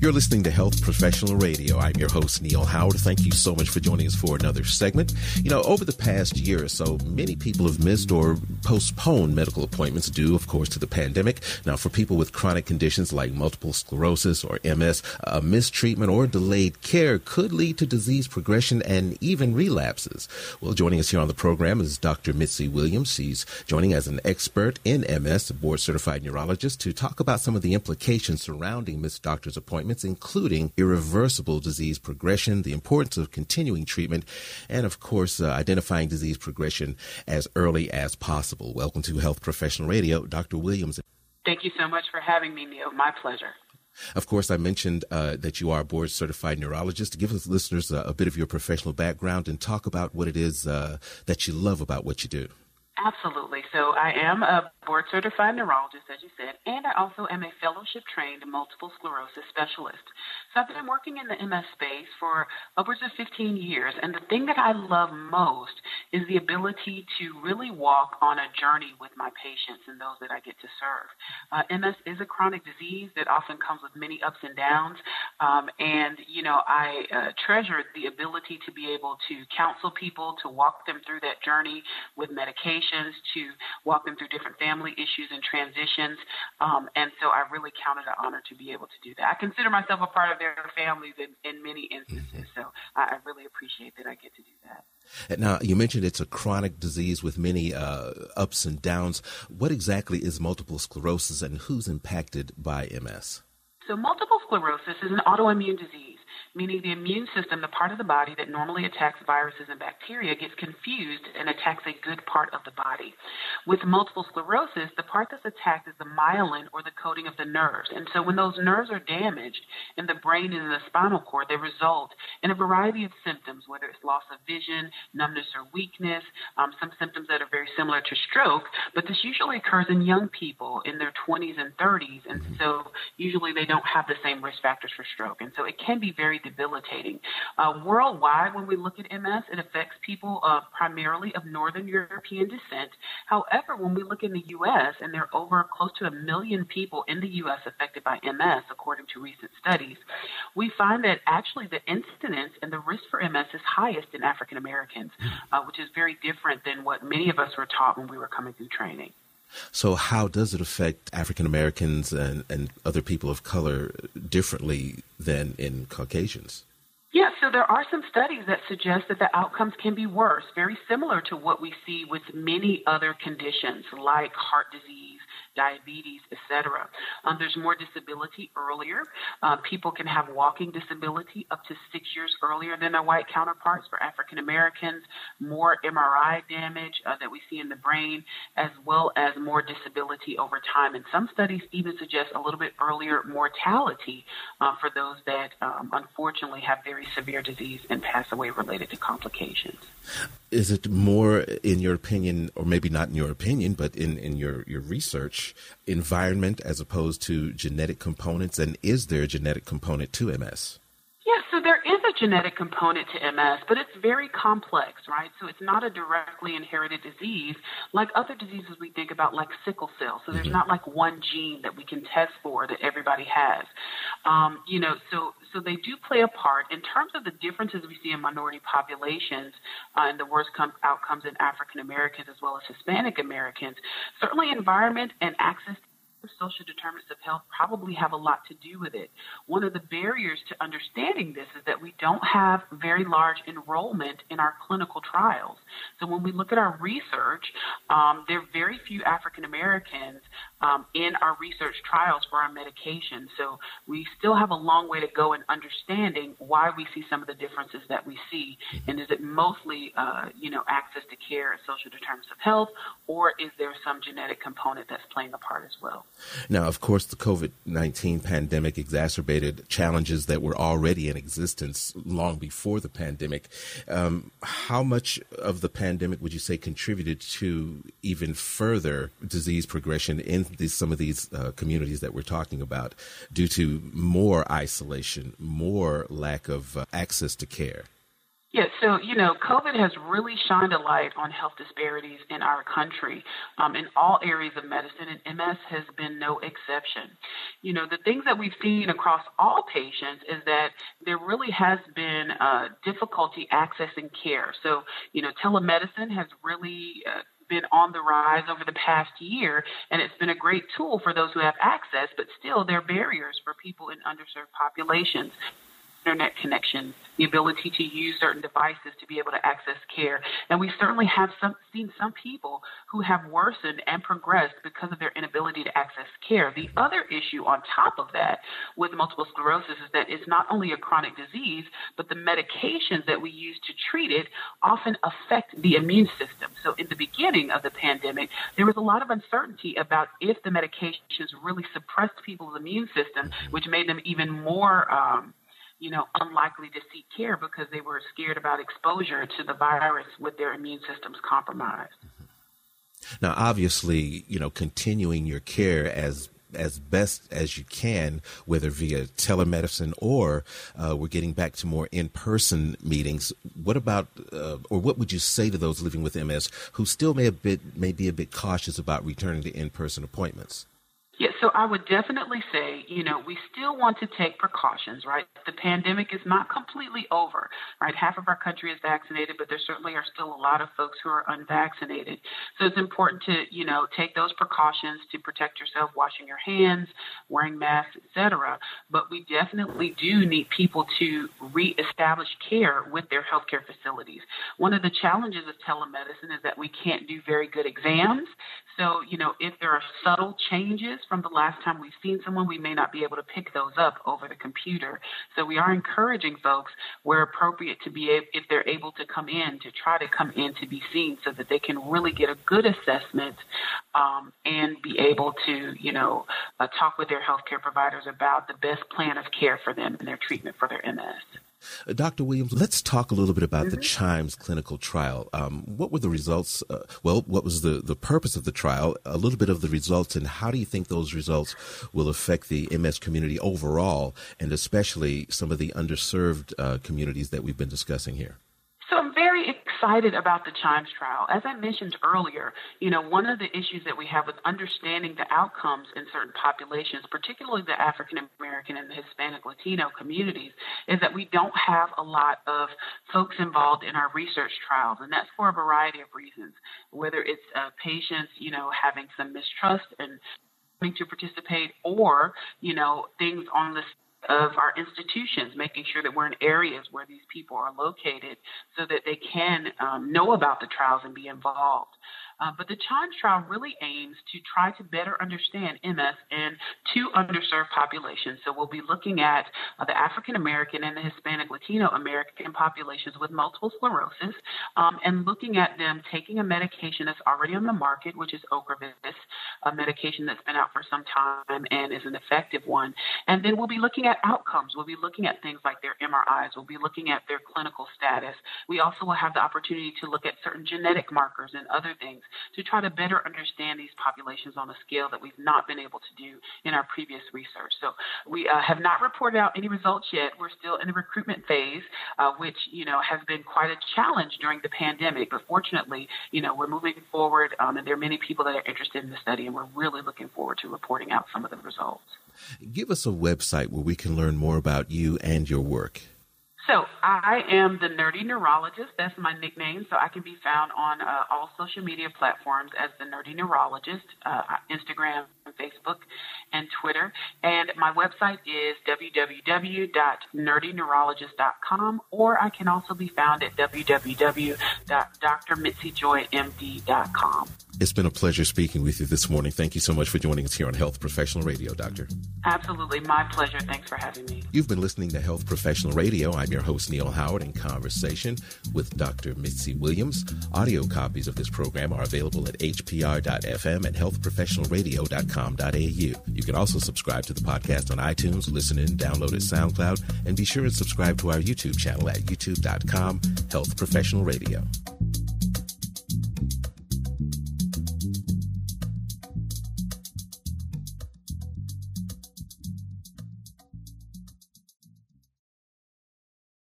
You're listening to Health Professional Radio. I'm your host, Neil Howard. Thank you so much for joining us for another segment. You know, over the past year or so, many people have missed or postponed medical appointments due, of course, to the pandemic. Now, for people with chronic conditions like multiple sclerosis or MS, a mistreatment or delayed care could lead to disease progression and even relapses. Well, joining us here on the program is Dr. Mitzi Williams. She's joining as an expert in MS, a board certified neurologist, to talk about some of the implications surrounding missed doctor's appointments including irreversible disease progression, the importance of continuing treatment, and of course, uh, identifying disease progression as early as possible. Welcome to Health Professional Radio, Dr. Williams. Thank you so much for having me, Neil. My pleasure. Of course, I mentioned uh, that you are a board certified neurologist. Give us listeners a, a, bit of your professional background and talk about what it is uh, that you love about what you do. Absolutely. So I am a board certified neurologist, as you said, and I also am a fellowship trained multiple sclerosis specialist. So I've been working in the MS space for upwards of 15 years, and the thing that I love most is the ability to really walk on a journey with my patients and those that I get to serve. Uh, MS is a chronic disease that often comes with many ups and downs, um, and you know I uh, treasure the ability to be able to counsel people, to walk them through that journey with medications, to walk them through different family issues and transitions. Um, and so I really count it an honor to be able to do that. I consider myself a part of their families in, in many instances. Mm-hmm. So I, I, really appreciate that I get to do that. Now, you mentioned it's a chronic disease with many uh, ups and downs. What exactly is multiple sclerosis and who's impacted by MS? So, multiple sclerosis is an autoimmune disease meaning the immune system, the part of the body that normally attacks viruses and bacteria, gets confused and attacks a good part of the body. With multiple sclerosis, the part that's attacked is the myelin or the coating of the nerves. And so when those nerves are damaged in the brain and in the spinal cord, they result in a variety of symptoms, whether it's loss of vision, numbness or weakness, um, some symptoms that are very similar to stroke, but this usually occurs in young people in their 20s and 30s. And so usually they don't have the same risk factors for stroke. And so it can be very debilitating. Uh, worldwide, when we look at MS, it affects people uh, primarily of Northern European descent. However, when we look in the U.S., and there are over close to a million people in the U.S. affected by MS, according to recent studies, we find that actually the incidence and the risk for MS is highest in African Americans, uh, which is very different than what many of us were taught when we were coming through training. So, how does it affect African Americans and, and other people of color differently than in Caucasians? Yeah, so there are some studies that suggest that the outcomes can be worse, very similar to what we see with many other conditions like heart disease diabetes, etc. Um, there's more disability earlier. Uh, people can have walking disability up to six years earlier than their white counterparts. For African Americans, more MRI damage uh, that we see in the brain, as well as more disability over time. And some studies even suggest a little bit earlier mortality uh, for those that um, unfortunately have very severe disease and pass away related to complications. Is it more, in your opinion, or maybe not in your opinion, but in, in your, your research, environment as opposed to genetic components? And is there a genetic component to MS? Yeah, so there is a genetic component to MS, but it's very complex, right? So it's not a directly inherited disease like other diseases we think about, like sickle cell. So there's mm-hmm. not like one gene that we can test for that everybody has. Um, you know, so so they do play a part in terms of the differences we see in minority populations uh, and the worst com- outcomes in African Americans as well as Hispanic Americans. Certainly, environment and access social determinants of health probably have a lot to do with it. One of the barriers to understanding this is that we don't have very large enrollment in our clinical trials. So when we look at our research, um, there are very few African Americans um, in our research trials for our medication. So we still have a long way to go in understanding why we see some of the differences that we see. And is it mostly, uh, you know, access to care and social determinants of health, or is there some genetic component that's playing a part as well? Now, of course, the COVID 19 pandemic exacerbated challenges that were already in existence long before the pandemic. Um, how much of the pandemic would you say contributed to even further disease progression in these, some of these uh, communities that we're talking about due to more isolation, more lack of uh, access to care? Yeah, so you know, COVID has really shined a light on health disparities in our country um, in all areas of medicine, and MS has been no exception. You know, the things that we've seen across all patients is that there really has been uh, difficulty accessing care. So, you know, telemedicine has really uh, been on the rise over the past year, and it's been a great tool for those who have access, but still, there are barriers for people in underserved populations internet connection, the ability to use certain devices to be able to access care. And we certainly have some, seen some people who have worsened and progressed because of their inability to access care. The other issue on top of that with multiple sclerosis is that it's not only a chronic disease, but the medications that we use to treat it often affect the immune system. So in the beginning of the pandemic, there was a lot of uncertainty about if the medications really suppressed people's immune system, which made them even more um, you know, unlikely to seek care because they were scared about exposure to the virus with their immune systems compromised. Now, obviously, you know, continuing your care as as best as you can, whether via telemedicine or uh, we're getting back to more in-person meetings. What about, uh, or what would you say to those living with MS who still may a bit may be a bit cautious about returning to in-person appointments? So I would definitely say, you know, we still want to take precautions, right? The pandemic is not completely over, right? Half of our country is vaccinated, but there certainly are still a lot of folks who are unvaccinated. So it's important to, you know, take those precautions to protect yourself, washing your hands, wearing masks, etc. But we definitely do need people to reestablish care with their healthcare facilities. One of the challenges of telemedicine is that we can't do very good exams. So, you know, if there are subtle changes from the last time we've seen someone, we may not be able to pick those up over the computer. So we are encouraging folks where appropriate to be able, if they're able to come in, to try to come in to be seen so that they can really get a good assessment um, and be able to, you know, uh, talk with their healthcare providers about the best plan of care for them and their treatment for their MS. Uh, Dr. Williams, let's talk a little bit about mm-hmm. the CHIMES clinical trial. Um, what were the results? Uh, well, what was the, the purpose of the trial? A little bit of the results, and how do you think those results will affect the MS community overall, and especially some of the underserved uh, communities that we've been discussing here? Excited about the Chimes trial. As I mentioned earlier, you know, one of the issues that we have with understanding the outcomes in certain populations, particularly the African American and the Hispanic Latino communities, is that we don't have a lot of folks involved in our research trials, and that's for a variety of reasons. Whether it's uh, patients, you know, having some mistrust and having to participate, or you know, things on the of our institutions, making sure that we're in areas where these people are located so that they can um, know about the trials and be involved. Uh, but the Chimes trial really aims to try to better understand MS in two underserved populations. So we'll be looking at uh, the African American and the Hispanic Latino American populations with multiple sclerosis um, and looking at them taking a medication that's already on the market, which is Ocrevus, a medication that's been out for some time and is an effective one. And then we'll be looking at outcomes. We'll be looking at things like their MRIs. We'll be looking at their clinical status. We also will have the opportunity to look at certain genetic markers and other things to try to better understand these populations on a scale that we've not been able to do in our previous research. So we uh, have not reported out any results yet. We're still in the recruitment phase, uh, which you know has been quite a challenge during the pandemic. But fortunately, you know we're moving forward, um, and there are many people that are interested in the study, and we're really looking forward to reporting out some of the results. Give us a website where we can learn more about you and your work. So I am the nerdy neurologist. That's my nickname. So I can be found on uh, all social media platforms as the nerdy neurologist, uh, Instagram, Facebook, and Twitter. And my website is www.nerdyneurologist.com, or I can also be found at www.drmitzijoymd.com. It's been a pleasure speaking with you this morning. Thank you so much for joining us here on Health Professional Radio, Doctor. Absolutely. My pleasure. Thanks for having me. You've been listening to Health Professional Radio. I'm your host, Neil Howard, in conversation with Dr. Mitzi Williams. Audio copies of this program are available at hpr.fm and healthprofessionalradio.com.au. You can also subscribe to the podcast on iTunes, listen in, download it SoundCloud, and be sure and subscribe to our YouTube channel at youtube.com Health Professional Radio.